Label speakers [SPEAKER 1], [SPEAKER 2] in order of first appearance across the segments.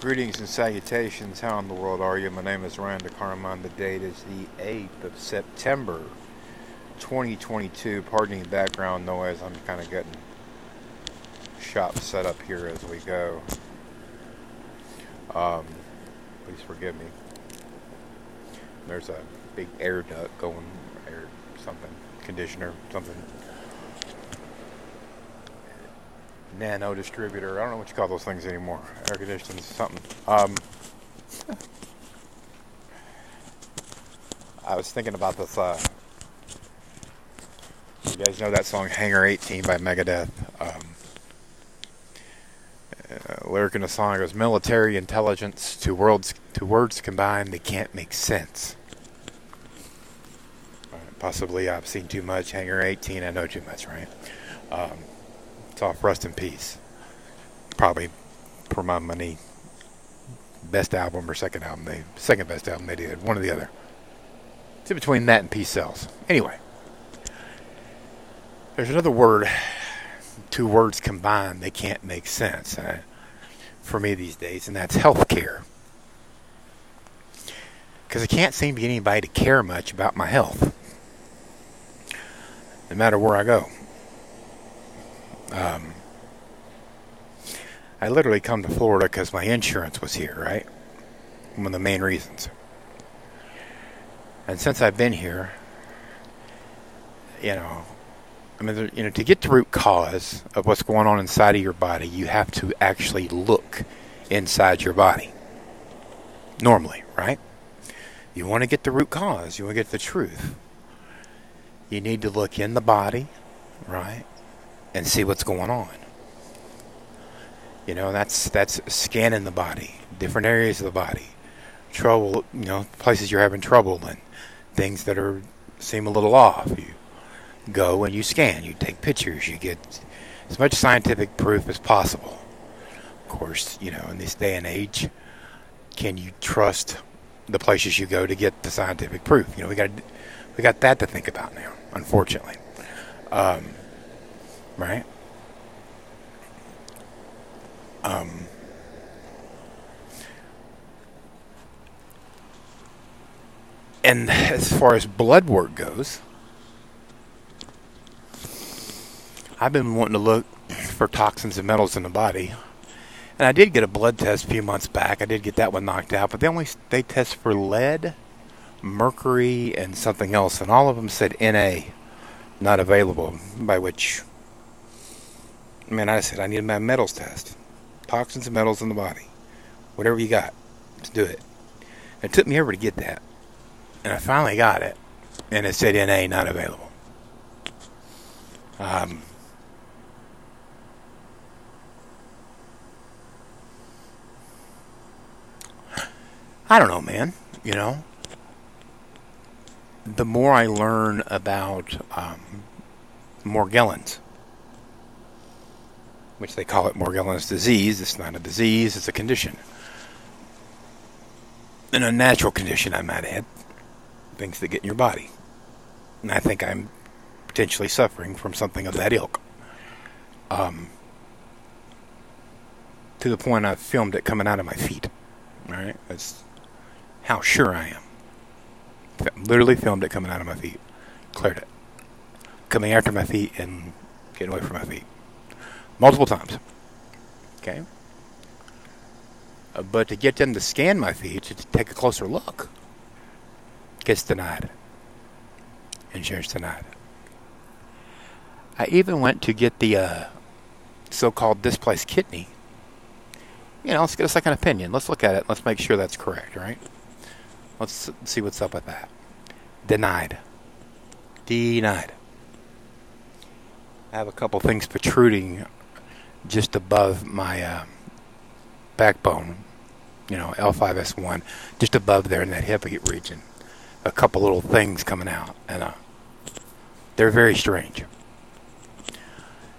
[SPEAKER 1] Greetings and salutations. How in the world are you? My name is Ryan DeCarmine. The date is the 8th of September, 2022. Pardon the background noise. I'm kind of getting shop set up here as we go. Um, please forgive me. There's a big air duct going, air something, conditioner, something nano distributor. I don't know what you call those things anymore. Air conditioning, something. Um, I was thinking about this. Uh, you guys know that song "Hangar 18" by Megadeth. Um, uh, lyric in the song goes, "Military intelligence to worlds to words combined, they can't make sense." Possibly I've seen too much. Hangar 18, I know too much, right? Um, off Rust in Peace. Probably, for my money, best album or second album. They second best album they did. One or the other. It's in between that and Peace Sells. Anyway, there's another word. Two words combined, they can't make sense uh, for me these days, and that's healthcare. Because I can't seem to get anybody to care much about my health, no matter where I go. Um, I literally come to Florida because my insurance was here, right? One of the main reasons. And since I've been here, you know, I mean, you know, to get the root cause of what's going on inside of your body, you have to actually look inside your body. Normally, right? You want to get the root cause, you want to get the truth. You need to look in the body, right? And see what's going on. You know, that's that's scanning the body, different areas of the body, trouble, you know, places you're having trouble and things that are seem a little off. You go and you scan, you take pictures, you get as much scientific proof as possible. Of course, you know, in this day and age, can you trust the places you go to get the scientific proof? You know, we got we got that to think about now, unfortunately. Um, right? Um, and as far as blood work goes, I've been wanting to look for toxins and metals in the body. And I did get a blood test a few months back. I did get that one knocked out, but they only they test for lead, mercury, and something else, and all of them said Na, not available. By which man, I said I need my metals test. Toxins and metals in the body. Whatever you got, let's do it. It took me ever to get that. And I finally got it. And it said NA not available. Um, I don't know, man. You know, the more I learn about um, Morgellons, which they call it Morgellons disease. It's not a disease, it's a condition. An unnatural condition, I might add. Things that get in your body. And I think I'm potentially suffering from something of that ilk. Um, to the point I've filmed it coming out of my feet. Alright? That's how sure I am. Literally filmed it coming out of my feet. Cleared it. Coming after my feet and getting away from my feet multiple times. Okay? Uh, but to get them to scan my feet, to take a closer look, gets denied. Insurance denied. I even went to get the uh, so-called displaced kidney. You know, let's get a second opinion. Let's look at it. Let's make sure that's correct, right? Let's see what's up with that. Denied. Denied. I have a couple things protruding just above my uh, backbone, you know, L5S1, just above there in that hip region. A couple little things coming out, and uh, they're very strange.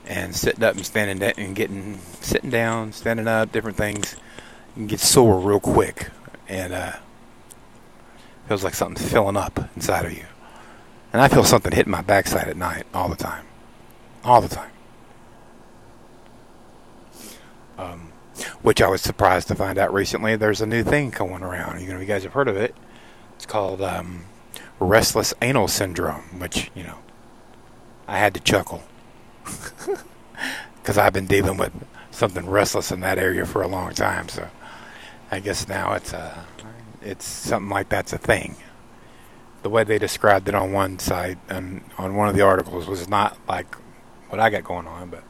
[SPEAKER 1] And sitting up and standing down and getting sitting down, standing up, different things, you get sore real quick, and uh, feels like something's filling up inside of you. And I feel something hitting my backside at night all the time, all the time. Um, which I was surprised to find out recently. There's a new thing going around. You know, you guys have heard of it. It's called um, restless anal syndrome, which you know, I had to chuckle because I've been dealing with something restless in that area for a long time. So I guess now it's a uh, it's something like that's a thing. The way they described it on one site and on one of the articles was not like what I got going on, but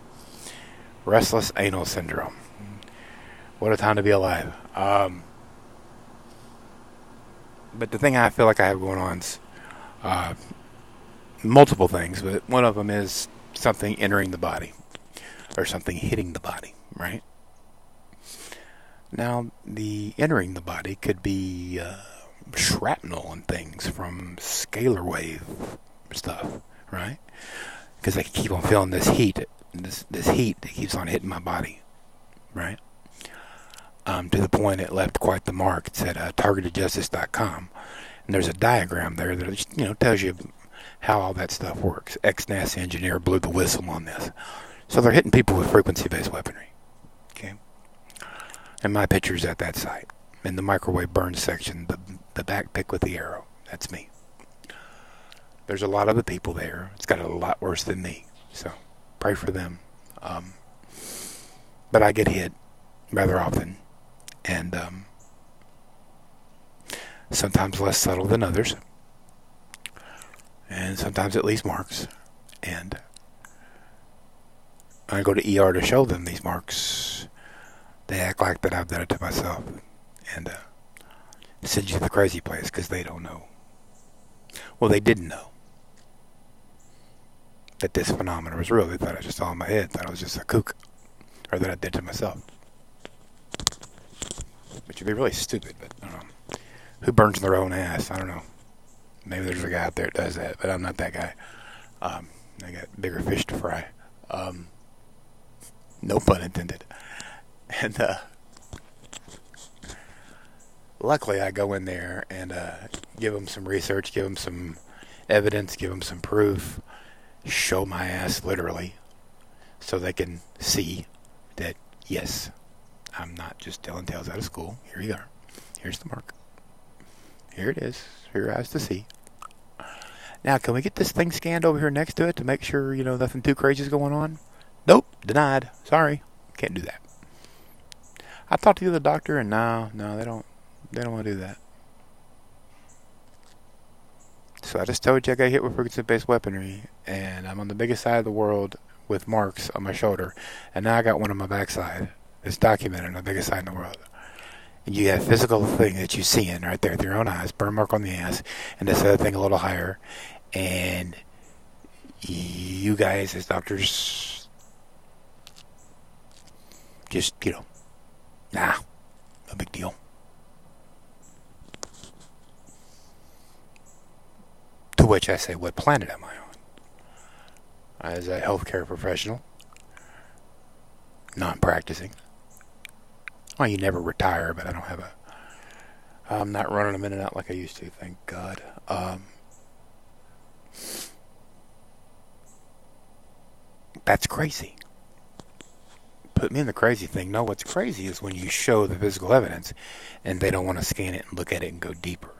[SPEAKER 1] restless anal syndrome. What a time to be alive. Um, but the thing I feel like I have going on is uh, multiple things, but one of them is something entering the body or something hitting the body, right? Now, the entering the body could be uh, shrapnel and things from scalar wave stuff, right? Because I keep on feeling this heat, this this heat that keeps on hitting my body, right? Um, to the point it left quite the mark. It's at uh, targetedjustice.com, and there's a diagram there that you know tells you how all that stuff works. Ex-NASA engineer blew the whistle on this, so they're hitting people with frequency-based weaponry. Okay, and my picture's at that site in the microwave burn section, the the back pick with the arrow. That's me. There's a lot of the people there. It's got a lot worse than me, so pray for them. Um, but I get hit rather often, and um, sometimes less subtle than others, and sometimes it leaves marks. And I go to ER to show them these marks. They act like that I've done it to myself, and uh, send you to the crazy place because they don't know. Well, they didn't know that this phenomenon was real. They thought I was just all in my head. Thought I was just a kook, or that I did to myself. Which would be really stupid, but I don't know. Who burns their own ass? I don't know. Maybe there's a guy out there that does that, but I'm not that guy. Um, I got bigger fish to fry. Um, no pun intended. And uh, luckily, I go in there and uh, give them some research, give them some evidence, give them some proof, show my ass literally, so they can see that yes, I'm not just telling tales out of school. Here you are. Here's the mark. Here it is for your eyes to see. Now, can we get this thing scanned over here next to it to make sure you know nothing too crazy is going on? Nope, denied. Sorry, can't do that. I talked to the doctor, and no, no, they don't. They don't want to do that. So I just told you I got hit with frequency-based weaponry, and I'm on the biggest side of the world with marks on my shoulder, and now I got one on my backside. It's documented on the biggest side in the world. And you have a physical thing that you see in right there with your own eyes, burn mark on the ass, and this other thing a little higher, and you guys as doctors just you know, nah, no big deal. To which I say, what planet am I on? As a healthcare professional, non practicing. Well, you never retire, but I don't have a. I'm not running them in and out like I used to, thank God. Um, that's crazy. Put me in the crazy thing. No, what's crazy is when you show the physical evidence and they don't want to scan it and look at it and go deeper.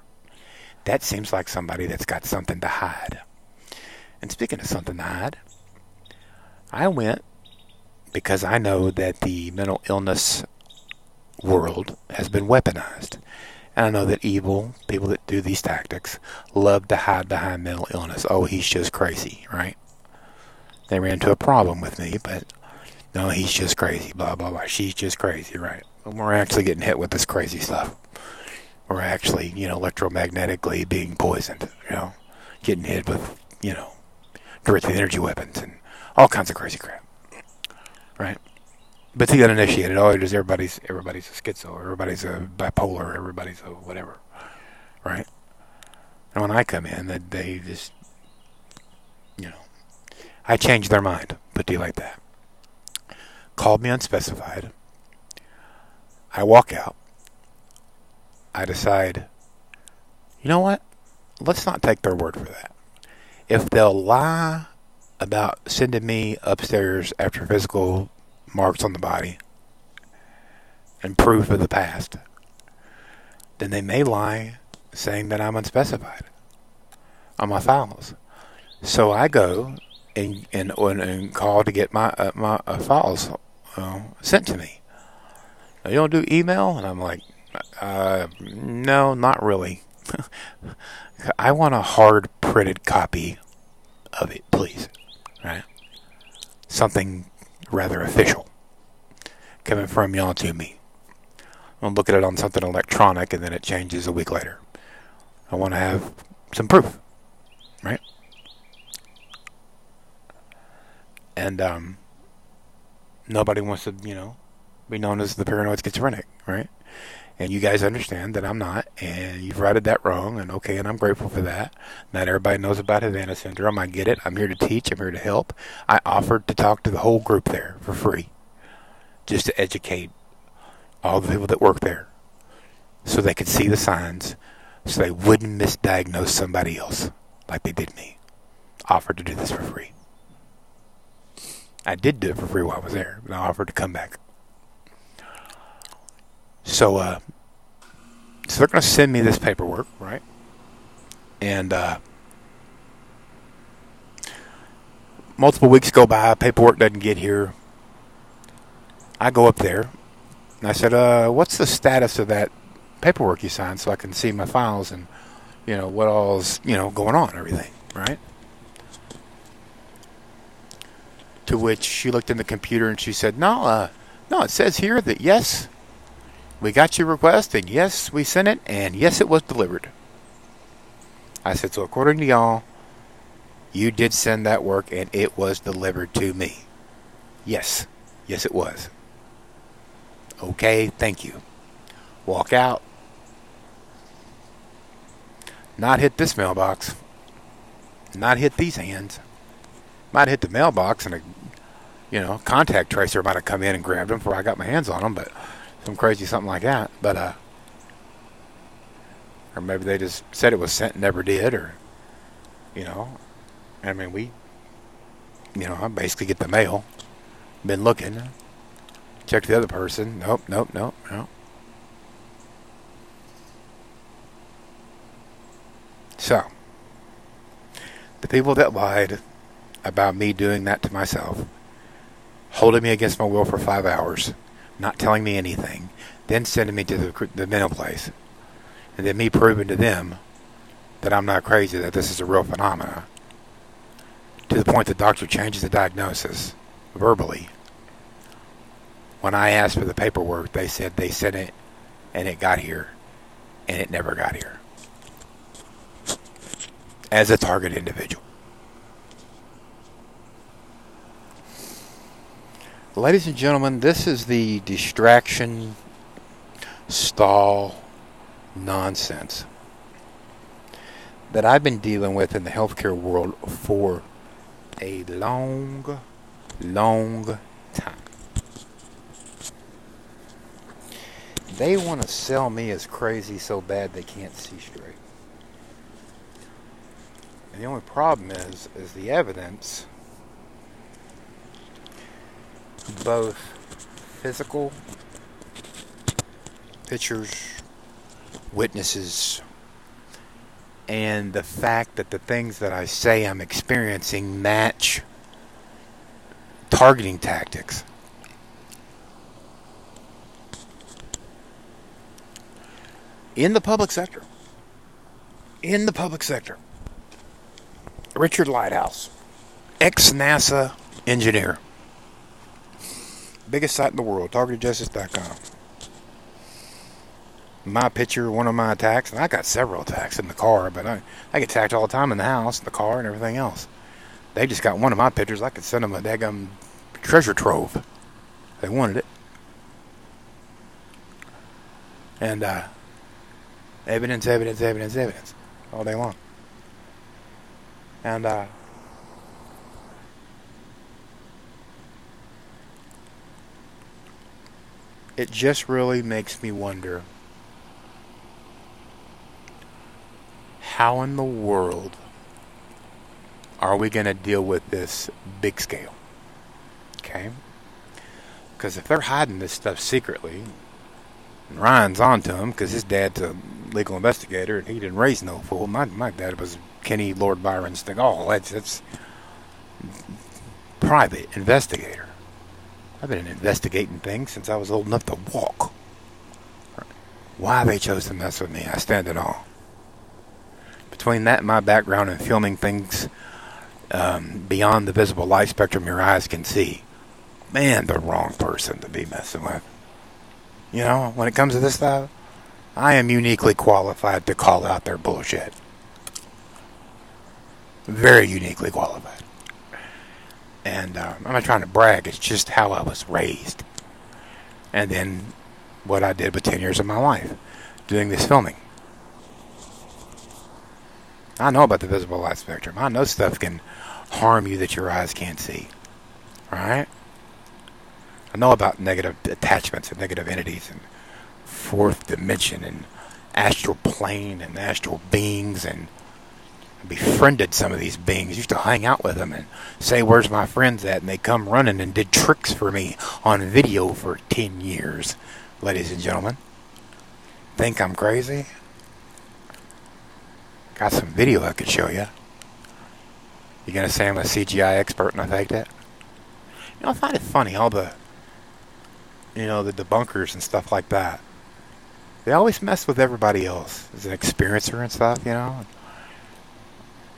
[SPEAKER 1] That seems like somebody that's got something to hide. And speaking of something to hide, I went because I know that the mental illness world has been weaponized. And I know that evil, people that do these tactics, love to hide behind mental illness. Oh, he's just crazy, right? They ran into a problem with me, but no, he's just crazy, blah, blah, blah. She's just crazy, right? And we're actually getting hit with this crazy stuff We're actually, you know, electromagnetically being poisoned, you know, getting hit with, you know, directed energy weapons and all kinds of crazy crap. Right? But the uninitiated, oh, it is everybody's everybody's a schizo, everybody's a bipolar, everybody's a whatever. Right? And when I come in, that they just you know I change their mind, put you like that. Called me unspecified. I walk out. I decide, you know what? Let's not take their word for that. If they'll lie about sending me upstairs after physical marks on the body, and proof of the past, then they may lie saying that I'm unspecified on my files. So I go and and, and call to get my uh, my uh, files uh, sent to me. Now, you don't do email, and I'm like, uh, no, not really. I want a hard printed copy of it, please. Right? Something rather official coming from y'all to me. I'll look at it on something electronic and then it changes a week later. I want to have some proof, right? And um, nobody wants to, you know, be known as the paranoid schizophrenic, right? And you guys understand that I'm not, and you've righted that wrong, and okay, and I'm grateful for that. Not everybody knows about Havana syndrome. I get it. I'm here to teach. I'm here to help. I offered to talk to the whole group there for free, just to educate all the people that work there, so they could see the signs, so they wouldn't misdiagnose somebody else like they did me. Offered to do this for free. I did do it for free while I was there, but I offered to come back. So, uh, so they're going to send me this paperwork, right? And uh, multiple weeks go by, paperwork doesn't get here. I go up there, and I said, uh, "What's the status of that paperwork you signed, so I can see my files and you know what all's you know going on, everything, right?" To which she looked in the computer and she said, "No, uh, no, it says here that yes, we got your request, and yes, we sent it, and yes, it was delivered. I said, so according to y'all, you did send that work, and it was delivered to me. Yes, yes, it was. Okay, thank you. Walk out. Not hit this mailbox. Not hit these hands. Might hit the mailbox, and a you know contact tracer might have come in and grabbed them before I got my hands on them, but some crazy something like that. But uh, or maybe they just said it was sent and never did, or you know, I mean we, you know, I basically get the mail. Been looking, checked the other person. Nope, nope, nope, nope. So, the people that lied about me doing that to myself, holding me against my will for five hours, not telling me anything, then sending me to the, the mental place, and then me proving to them that I'm not crazy, that this is a real phenomena, to the point the doctor changes the diagnosis verbally. When I asked for the paperwork, they said they sent it and it got here, and it never got here. As a target individual. Ladies and gentlemen, this is the distraction, stall, nonsense that I've been dealing with in the healthcare world for a long, long time. They want to sell me as crazy so bad they can't see straight. And the only problem is, is the evidence both physical pictures, witnesses, and the fact that the things that I say I'm experiencing match targeting tactics. In the public sector. In the public sector. Richard Lighthouse, ex NASA engineer biggest site in the world, targetedjustice.com. My picture, one of my attacks, and I got several attacks in the car, but I, I get attacked all the time in the house, the car, and everything else. They just got one of my pictures. I could send them a daggum treasure trove. They wanted it. And uh, evidence, evidence, evidence, evidence, all day long. And uh, it just really makes me wonder how in the world are we going to deal with this big scale? Okay? Because if they're hiding this stuff secretly, And Ryan's on to him because his dad's a legal investigator and he didn't raise no fool. My my dad was Kenny Lord Byron Stigall. That's that's private investigator. I've been investigating things since I was old enough to walk. Why they chose to mess with me, I stand in awe. Between that and my background in filming things um, beyond the visible light spectrum your eyes can see, man, the wrong person to be messing with. You know, when it comes to this stuff, I am uniquely qualified to call out their bullshit. Very uniquely qualified. And uh, I'm not trying to brag, it's just how I was raised. And then what I did with 10 years of my life doing this filming. I know about the visible light spectrum. I know stuff can harm you that your eyes can't see. Alright? I know about negative attachments and negative entities and fourth dimension and astral plane and astral beings and befriended some of these beings. Used to hang out with them and say, "Where's my friends at?" And they come running and did tricks for me on video for ten years, ladies and gentlemen. Think I'm crazy? Got some video I could show you. You gonna say I'm a CGI expert and I faked it? You know, I find it funny all the, you know, the debunkers and stuff like that. They always mess with everybody else as an experiencer and stuff, you know.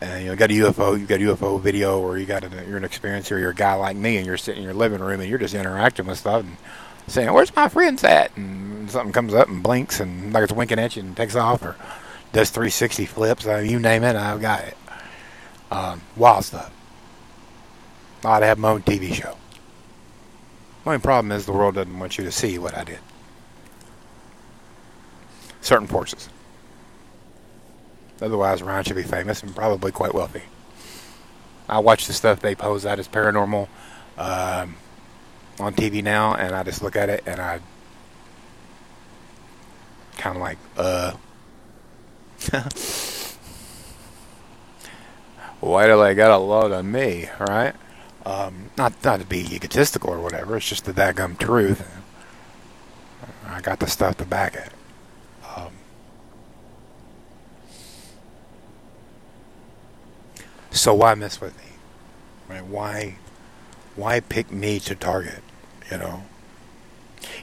[SPEAKER 1] You know, got a UFO, you got a UFO video, or you got a, you're an experiencer, you're a guy like me, and you're sitting in your living room and you're just interacting with stuff and saying, "Where's my friends at?" And something comes up and blinks and like it's winking at you and takes off, or does 360 flips. Uh, you name it, I've got it. Um, wild stuff. I'd have my own TV show. My only problem is the world doesn't want you to see what I did. Certain forces. Otherwise, Ryan should be famous and probably quite wealthy. I watch the stuff they pose out as paranormal um, on TV now, and I just look at it and I kind of like, uh. Why do they got a load on me, right? Um, not not to be egotistical or whatever. It's just the daggum truth. I got the stuff to back it. Um, so why mess with me? Right? Why why pick me to target? You know,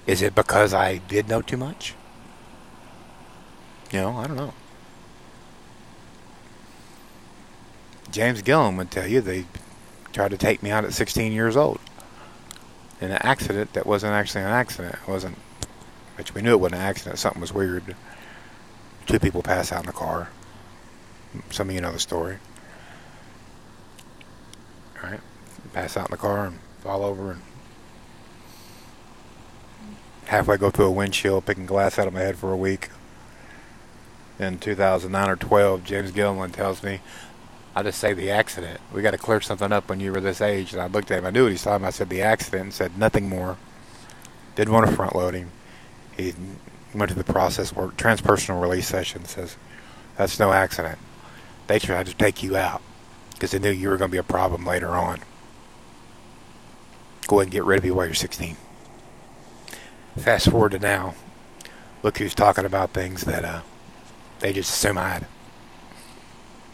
[SPEAKER 1] is it because I did know too much? You know, I don't know. James Gilliland would tell you they tried to take me out at 16 years old in an accident that wasn't actually an accident. It wasn't, which we knew it wasn't an accident. Something was weird. Two people pass out in the car. Some of you know the story. Right, pass out in the car and fall over and halfway go through a windshield, picking glass out of my head for a week. In 2009 or 12, James Gilliland tells me I just say the accident. We got to clear something up when you were this age. And I looked at him. I knew what he saw about. I said the accident and said nothing more. Didn't want to front load him. He went to the process work transpersonal release session. Says that's no accident. They tried to take you out because they knew you were going to be a problem later on. Go ahead and get rid of you while you're 16. Fast forward to now. Look who's talking about things that uh, they just assume I had.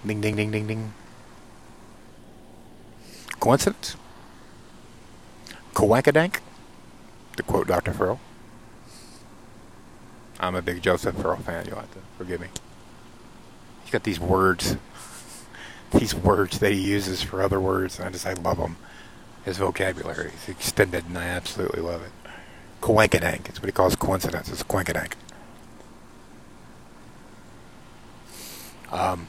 [SPEAKER 1] Ding, ding, ding, ding, ding. Coincidence? Cowankadank? To quote Dr. Farrell. I'm a big Joseph Farrell fan. You'll have to forgive me. He's got these words, these words that he uses for other words, I just I love them. His vocabulary is extended, and I absolutely love it. Coinkadank. It's what he calls coincidence. It's coinkadank. Um,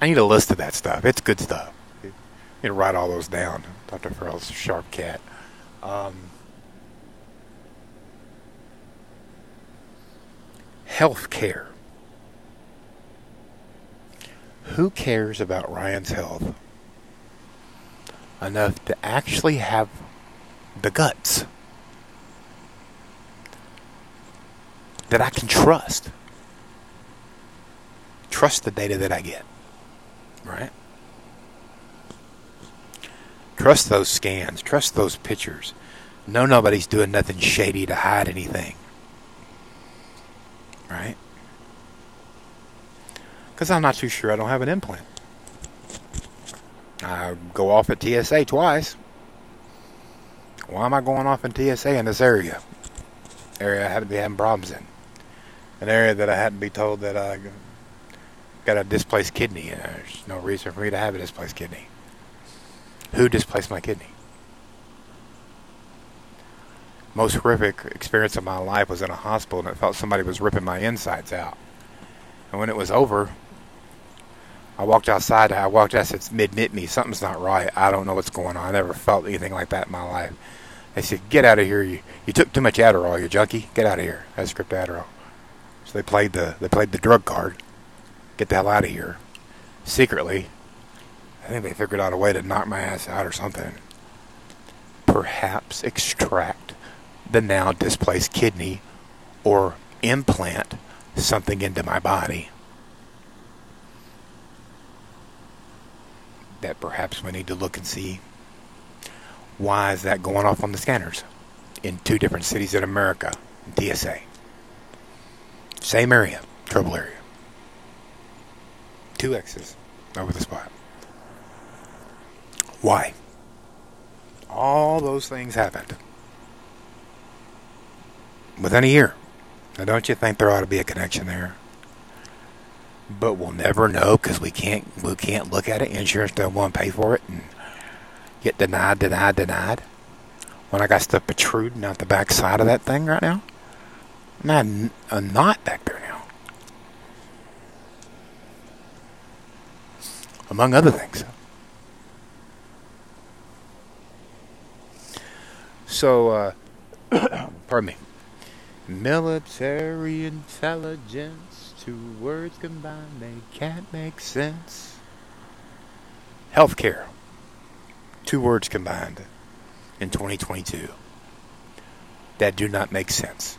[SPEAKER 1] I need a list of that stuff. It's good stuff. You need to write all those down. Dr. Farrell's sharp cat. Um, health care. Who cares about Ryan's health enough to actually have the guts that I can trust? Trust the data that I get. Right? Trust those scans. Trust those pictures. No, nobody's doing nothing shady to hide anything. Right? Because I'm not too sure I don't have an implant. I go off at TSA twice. Why am I going off in TSA in this area? Area I happen to be having problems in. An area that I had to be told that I got a displaced kidney, and there's no reason for me to have a displaced kidney. Who displaced my kidney? Most horrific experience of my life was in a hospital, and it felt somebody was ripping my insides out. And when it was over, I walked outside. I walked out. Said, "Admit me, something's not right. I don't know what's going on. I never felt anything like that in my life." They said, "Get out of here! You you took too much Adderall, you junkie. Get out of here." I script Adderall. So they played the they played the drug card. Get the hell out of here. Secretly, I think they figured out a way to knock my ass out or something. Perhaps extract the now displaced kidney or implant something into my body. That perhaps we need to look and see why is that going off on the scanners in two different cities in America, TSA. Same area, trouble area. Two X's over the spot. Why? All those things happened within a year. Now, don't you think there ought to be a connection there? But we'll never know because we can't we can't look at it. Insurance don't want to pay for it and get denied, denied, denied. When I got stuff protruding out the back side of that thing right now, not a knot back there now. Among other things. So, uh, pardon me. Military intelligence, two words combined, they can't make sense. Healthcare, two words combined in 2022 that do not make sense.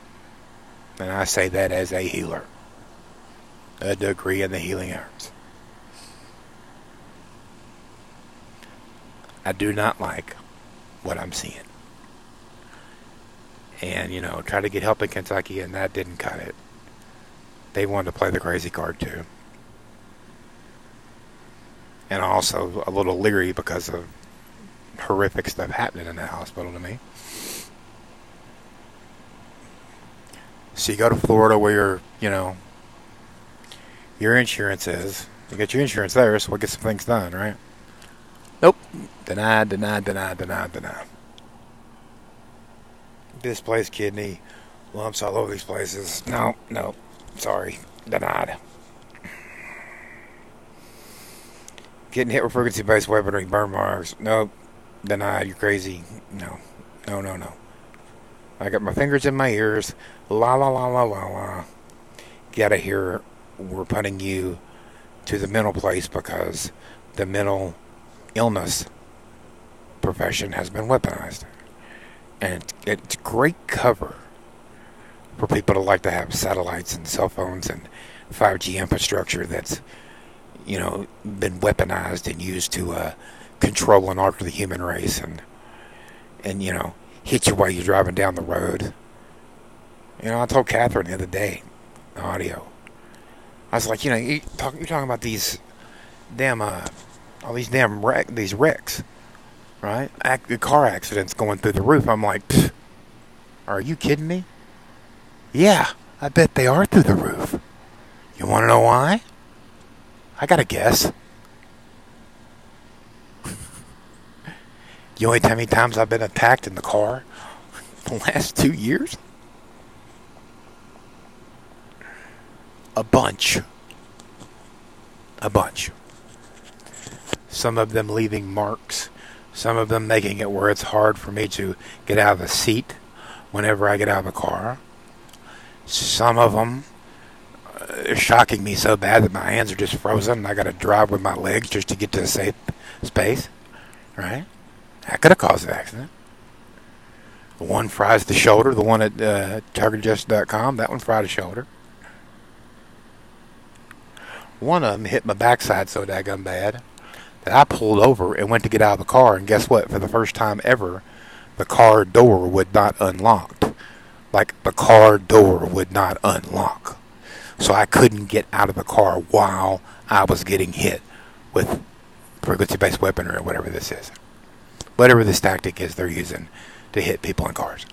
[SPEAKER 1] And I say that as a healer, a degree in the healing arts. I do not like what I'm seeing and you know try to get help in Kentucky, and that didn't cut it. They wanted to play the crazy card too, and also a little leery because of horrific stuff happening in that hospital to me. So you go to Florida where your, you know, your insurance is. You get your insurance there, so we'll get some things done, right? Nope. Denied, denied, denied, denied, denied displaced kidney, lumps all over these places. No, no, sorry, denied. Getting hit with frequency-based weaponry, burn marks. Nope, denied. You're crazy. No, no, no, no. I got my fingers in my ears. La la la la la la. Gotta hear we're putting you to the mental place because the mental illness profession has been weaponized and it's great cover for people to like to have satellites and cell phones and 5G infrastructure that's you know been weaponized and used to uh, control and alter the human race and and you know hit you while you're driving down the road. You know, I told Catherine the other day, audio. I was like, you know, you talk, you're talking about these damn, uh, all these damn wreck, these wrecks right? Car accidents going through the roof. I'm like, are you kidding me? Yeah, I bet they are through the roof. You want to know why? I got a guess. you only tell me times I've been attacked in the car the last two years? A bunch. A bunch. Some of them leaving marks some of them making it where it's hard for me to get out of the seat whenever I get out of the car. Some of them uh, shocking me so bad that my hands are just frozen and I got to drive with my legs just to get to a safe space. Right? That could have caused an accident. The one fries the shoulder, the one at uh, targetedjustice.com, that one fried a shoulder. One of them hit my backside so daggum bad that I pulled over and went to get out of the car, and guess what? For the first time ever, the car door would not unlock. Like the car door would not unlock. So I couldn't get out of the car while I was getting hit with frequency-based weaponry or whatever this is. Whatever this tactic is they're using to hit people in cars.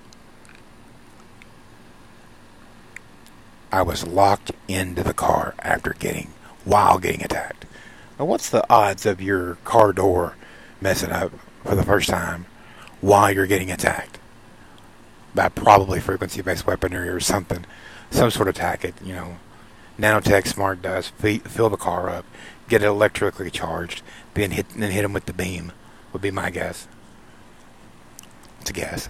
[SPEAKER 1] I was locked into the car after getting, while getting attacked. Now, what's the odds of your car door messing up for the first time while you're getting attacked? By probably frequency-based weaponry or something, some sort of tactic, you know. Nanotech Smart does fill the car up, get it electrically charged, then hit then hit them with the beam. Would be my guess. It's a guess.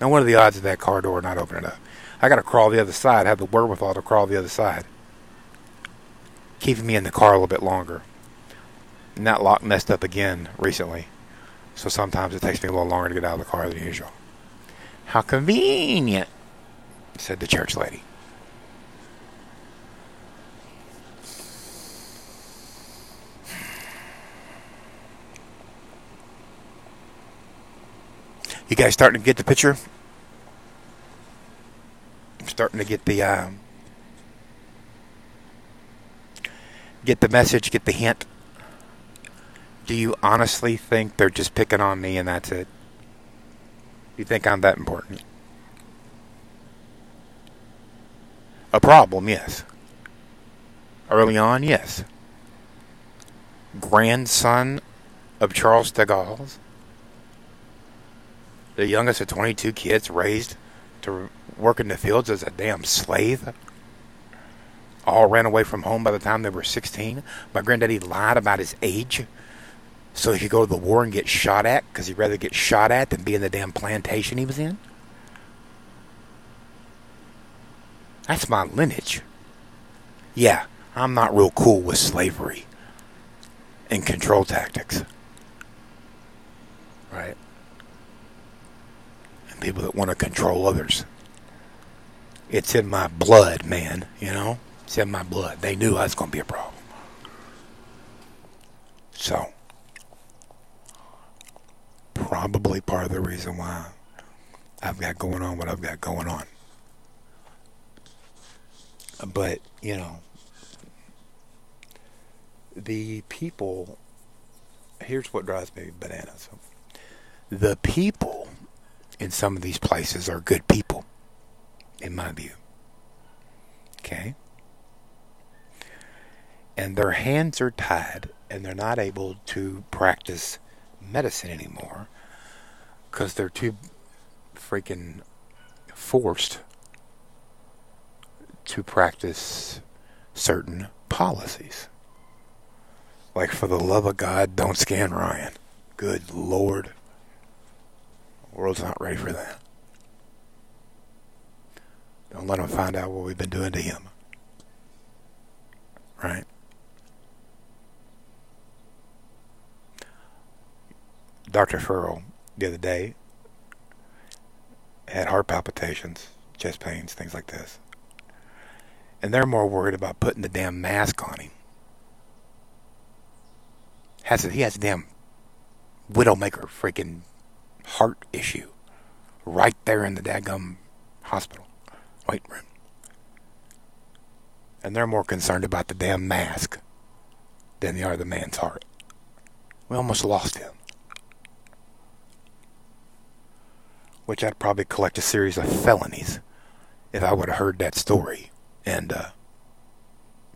[SPEAKER 1] Now, what are the odds of that car door not opening up? I got to crawl the other side. Have the wherewithal to crawl the other side. Keeping me in the car a little bit longer. And that lock messed up again recently. So sometimes it takes me a little longer to get out of the car than usual. How convenient, said the church lady. You guys starting to get the picture? I'm starting to get the um, get the message, get the hint. Do you honestly think they're just picking on me and that's it? You think I'm that important? A problem, yes. Early on, yes. Grandson of Charles de the youngest of 22 kids raised to work in the fields as a damn slave. All ran away from home by the time they were 16. My granddaddy lied about his age so he could go to the war and get shot at because he'd rather get shot at than be in the damn plantation he was in. That's my lineage. Yeah, I'm not real cool with slavery and control tactics. Right? And people that want to control others. It's in my blood, man, you know? It's in my blood. They knew I was going to be a problem. So, probably part of the reason why I've got going on what I've got going on. But, you know, the people, here's what drives me bananas. The people in some of these places are good people, in my view. Okay? And their hands are tied and they're not able to practice medicine anymore because they're too freaking forced to practice certain policies. Like, for the love of God, don't scan Ryan. Good Lord. The world's not ready for that. Don't let them find out what we've been doing to him. Right? Dr. Farrell the other day had heart palpitations, chest pains, things like this. And they're more worried about putting the damn mask on him. Has a, he has a damn widowmaker freaking heart issue right there in the daggum hospital wait room. And they're more concerned about the damn mask than they are the man's heart. We almost lost him. Which I'd probably collect a series of felonies if I would have heard that story and uh,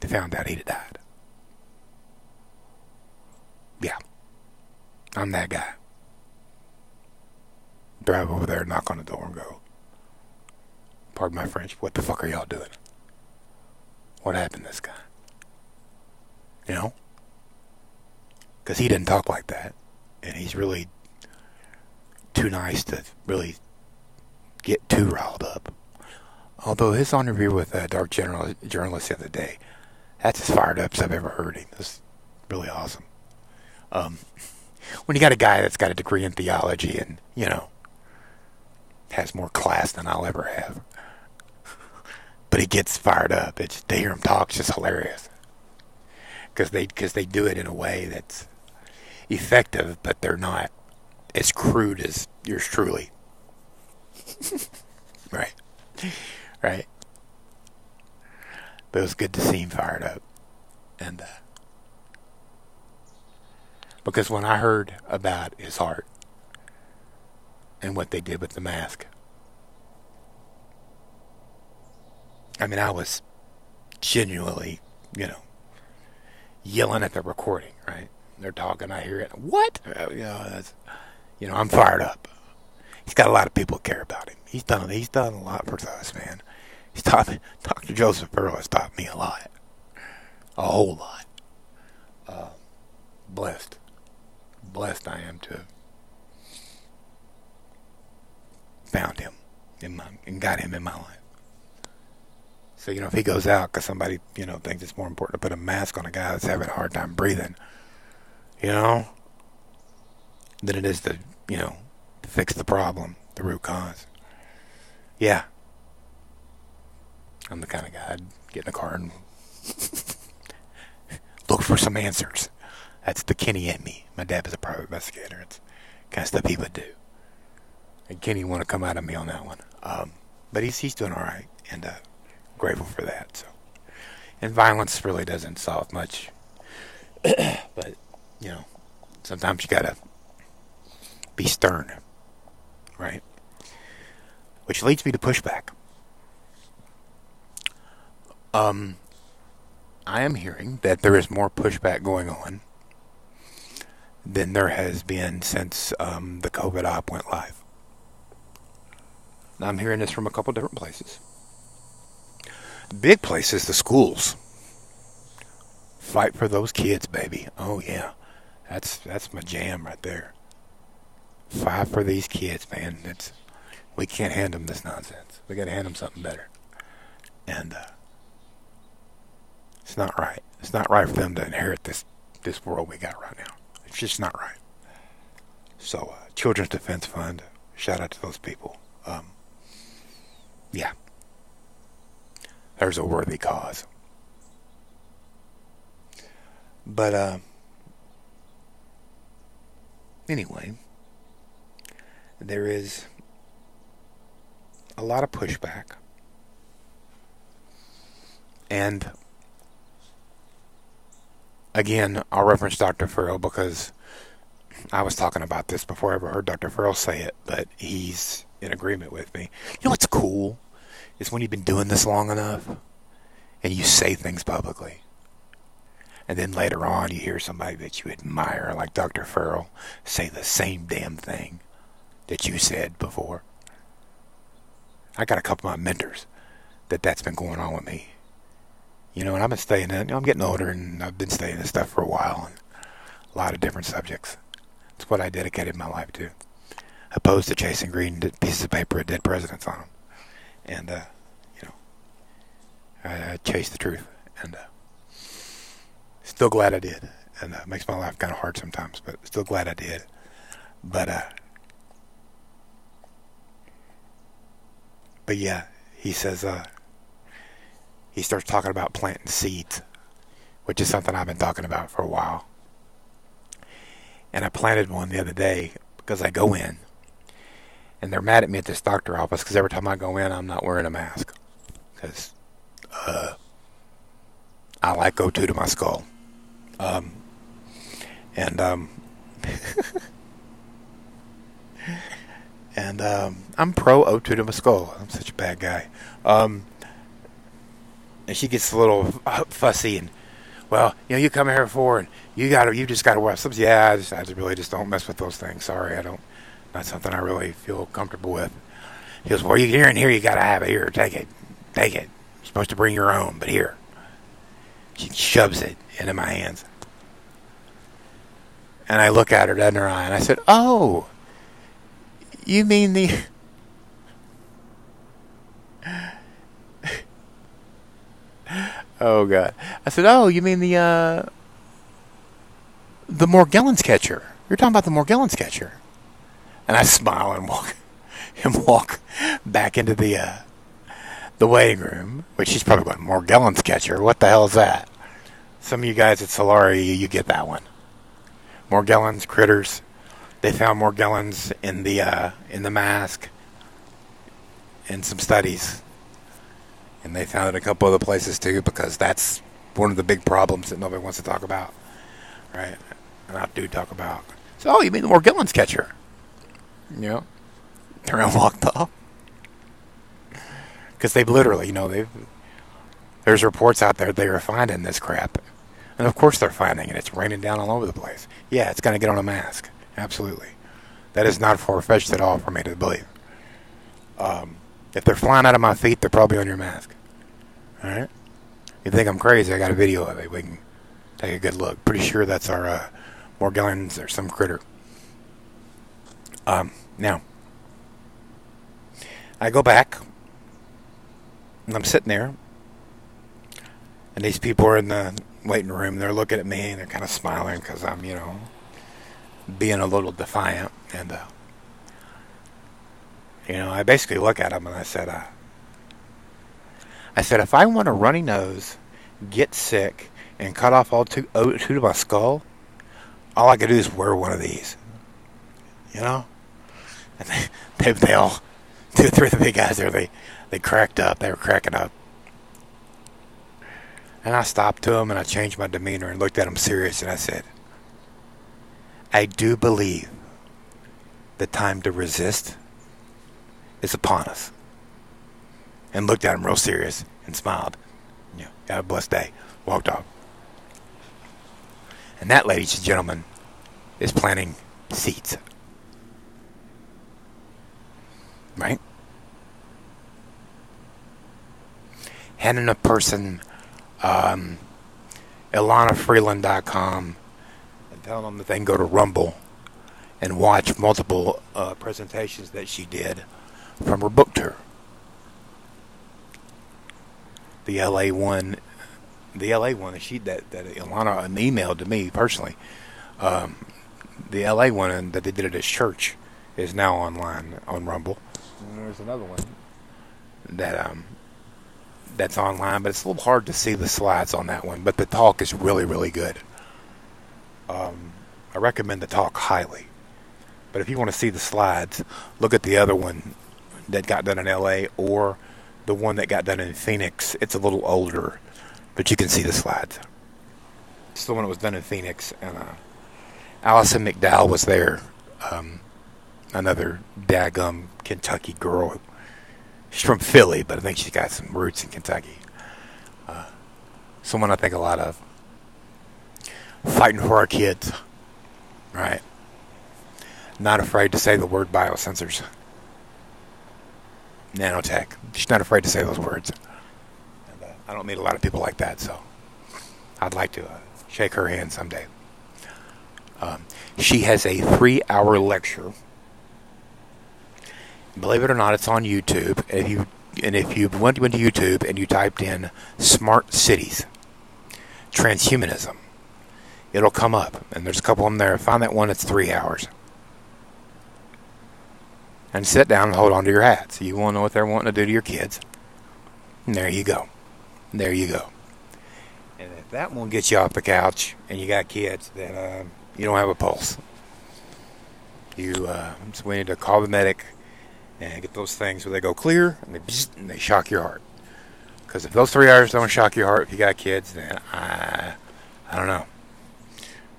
[SPEAKER 1] found out he'd died. Yeah. I'm that guy drive over there, knock on the door, and go, pardon my French, what the fuck are y'all doing? What happened to this guy? You know? Because he didn't talk like that. And he's really too nice to really get too riled up. Although his interview with a dark general, journalist the other day, that's as fired up as I've ever heard him. It's really awesome. Um, when you got a guy that's got a degree in theology and, you know, has more class than I'll ever have. but he gets fired up. It's to hear him talk is just hilarious. Because they because they do it in a way that's effective, but they're not as crude as yours truly. right. right? But it was good to see him fired up. And, uh, because when I heard about his heart and what they did with the mask, I mean, I was genuinely, you know, yelling at the recording, right? They're talking, I hear it. What? Uh, you know, that's, you know, I'm fired up. He's got a lot of people care about him. He's done he's done a lot for us, man. He's taught me, Dr. Joseph Farrell has taught me a lot, a whole lot. Uh, blessed, blessed I am to found him in my and got him in my life. So you know, if he goes out because somebody you know thinks it's more important to put a mask on a guy that's having a hard time breathing, you know, than it is to you know fix the problem, the root cause. Yeah. I'm the kind of guy I'd get in a car and look for some answers. That's the Kenny in me. My dad was a private investigator. It's kind of stuff he would do. And Kenny want to come out of me on that one. Um, but he's he's doing all right, and uh, grateful for that. So, and violence really doesn't solve much. but you know, sometimes you gotta be stern right? Which leads me to pushback. Um, I am hearing that there is more pushback going on than there has been since um, the COVID op went live. I'm hearing this from a couple different places. Big places, the schools. Fight for those kids, baby. Oh yeah, that's that's my jam right there. Five for these kids, man. It's we can't hand them this nonsense. We got to hand them something better. And uh, it's not right. It's not right for them to inherit this this world we got right now. It's just not right. So, uh, Children's Defense Fund. Shout out to those people. Um, yeah, there's a worthy cause. But uh, anyway there is a lot of pushback. And again, I'll reference Dr. Farrell because I was talking about this before I ever heard Dr. Farrell say it, but he's in agreement with me. You know what's cool? Is when you've been doing this long enough and you say things publicly. And then later on, you hear somebody that you admire, like Dr. Farrell, say the same damn thing that you said before. I got a couple of my mentors that that's been going on with me. You know, and I've been studying it. You know, I'm getting older, and I've been studying this stuff for a while, and a lot of different subjects. It's what I dedicated my life to, opposed to chasing green pieces of paper with dead presidents on them. And, uh, you know, I, I chased the truth, and uh, still glad I did. And uh, makes my life kind of hard sometimes, but still glad I did. But uh, But yeah, he says uh, he starts talking about planting seeds, which is something I've been talking about for a while. And I planted one the other day because I go in, and they're mad at me at this doctor office because every time I go in, I'm not wearing a mask because uh, I like O2 to my skull. Um, and um, and um, I'm pro O2 to skull. I'm such a bad guy. Um, and she gets a little fussy and, well, you know, you come here for and you got to, you just got to wear something. Yeah, I just, I really just don't mess with those things. Sorry, I don't. Not something I really feel comfortable with. He goes, well, you here and here, you got to have it. Here, take it, take it. You're supposed to bring your own, but here. She shoves it into my hands. And I look at her dead in her eye and I said, oh. You mean the. oh god! I said, "Oh, you mean the uh, the Morgellons catcher? You're talking about the Morgellons catcher?" And I smile and walk and walk back into the uh, the waiting room, which she's probably going Morgellons catcher. What the hell is that? Some of you guys at Solari, you get that one. Morgellons, critters. They found Morgellons in the uh, in the mask in some studies and they found it a couple other places too because that's one of the big problems that nobody wants to talk about, right? And I do talk about. So, oh, you mean the Morgellons catcher? Yeah, they're unlocked up because they've literally, you know, they've there's reports out there they are finding this crap, and of course they're finding it. It's raining down all over the place. Yeah, it's gonna get on a mask. Absolutely, that is not far fetched at all for me to believe. Um, if they're flying out of my feet, they're probably on your mask. All right. You think I'm crazy? I got a video of it. We can take a good look. Pretty sure that's our uh, Morgellons or some critter. Um, now, I go back, and I'm sitting there, and these people are in the waiting room. They're looking at me, and they're kind of smiling because I'm, you know, being a little defiant. And, uh, you know, I basically look at him and I said, uh, I said, if I want a runny nose, get sick, and cut off all two, oh, two of my skull, all I could do is wear one of these. You know? And they, they, they all, two or three of the big guys there, they, they cracked up. They were cracking up. And I stopped to them and I changed my demeanor and looked at them serious and I said, I do believe the time to resist is upon us and looked at him real serious and smiled. Yeah, have a blessed day. Walked off. And that, ladies and gentlemen, is planting seeds. Right? Handing a person um, ElanaFreeland.com and telling them that they can go to Rumble and watch multiple uh, presentations that she did from her book tour. the LA one, the LA one she that that Elana emailed to me personally. Um, the LA one that they did at his church is now online on Rumble. And there's another one that um that's online, but it's a little hard to see the slides on that one. But the talk is really really good. Um, I recommend the talk highly. But if you want to see the slides, look at the other one that got done in LA or the one that got done in Phoenix, it's a little older, but you can see the slides. It's the one that was done in Phoenix, and uh, Alison McDowell was there. Um, another dagum Kentucky girl. She's from Philly, but I think she's got some roots in Kentucky. Uh, someone I think a lot of. Fighting for our kids, right? Not afraid to say the word biosensors nanotech. She's not afraid to say those words. And, uh, I don't meet a lot of people like that, so I'd like to uh, shake her hand someday. Um, she has a three-hour lecture. Believe it or not, it's on YouTube. If you and if you went, went to YouTube and you typed in "smart cities," transhumanism, it'll come up. And there's a couple of them there. Find that one. It's three hours and sit down and hold on to your hats. You want to know what they're wanting to do to your kids. And there you go. There you go. And if that won't get you off the couch and you got kids, then uh, you don't have a pulse. You uh, so we need to call the medic and get those things where they go clear and they, and they shock your heart. Because if those three hours don't shock your heart, if you got kids, then I, I don't know.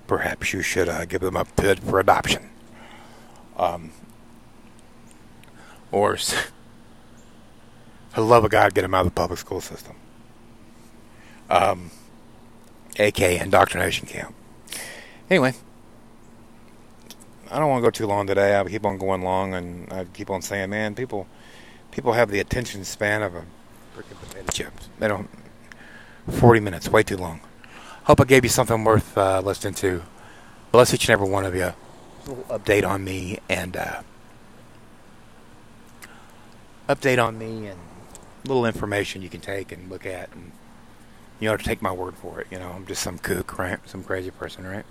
[SPEAKER 1] Perhaps you should uh, give them a bid for adoption. Um, or for the love of God, get them out of the public school system. Um, AK indoctrination camp. Anyway, I don't want to go too long today. I'll keep on going long, and I keep on saying, man, people, people have the attention span of a freaking potato chip. They don't. Forty minutes, way too long. Hope I gave you something worth uh, listening to. Bless each and every one of you. Little update on me and. Uh, update on me and little information you can take and look at and you know to take my word for it you know i'm just some kook right some crazy person right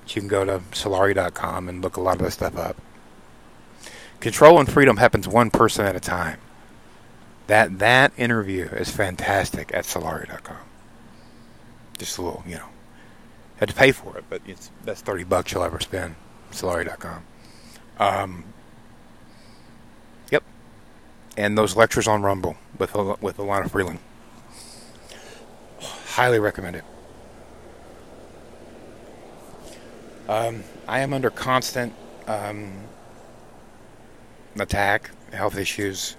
[SPEAKER 1] but you can go to solari.com and look a lot of this stuff up control and freedom happens one person at a time that that interview is fantastic at solari.com just a little you know had to pay for it but it's best 30 bucks you'll ever spend solari.com um, yep, and those lectures on Rumble. with with Elana Freeland. Highly recommend it. Um, I am under constant um, attack, health issues,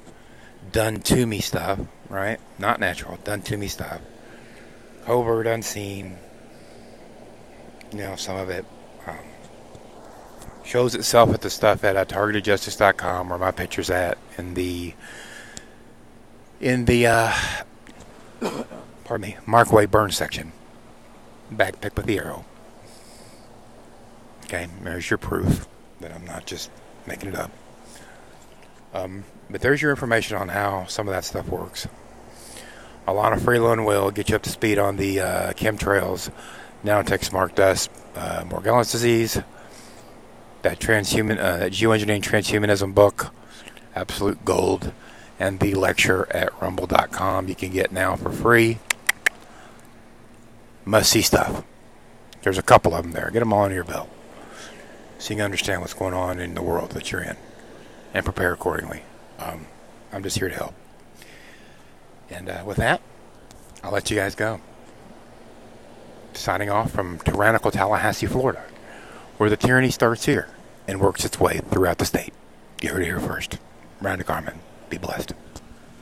[SPEAKER 1] done to me stuff, right? Not natural, done to me stuff. Covert, unseen. You know, some of it um, shows itself with the stuff at uh, targetedjustice.com where my picture's at in the in the uh, pardon me Mark Wade Burns section. Back pick with the arrow. Okay, there's your proof that I'm not just making it up. Um, but there's your information on how some of that stuff works. Elana Freeland will get you up to speed on the uh, chemtrails, nanotech smart dust, uh, Morgellons disease, that transhuman, uh, that geoengineering transhumanism book, absolute gold, and the lecture at rumble.com you can get now for free. Must see stuff. There's a couple of them there. Get them all under your belt so you can understand what's going on in the world that you're in and prepare accordingly. Um, I'm just here to help. And uh, with that, I'll let you guys go. Signing off from tyrannical Tallahassee, Florida, where the tyranny starts here and works its way throughout the state. You heard it here first. Brandon Carmen. Be blessed.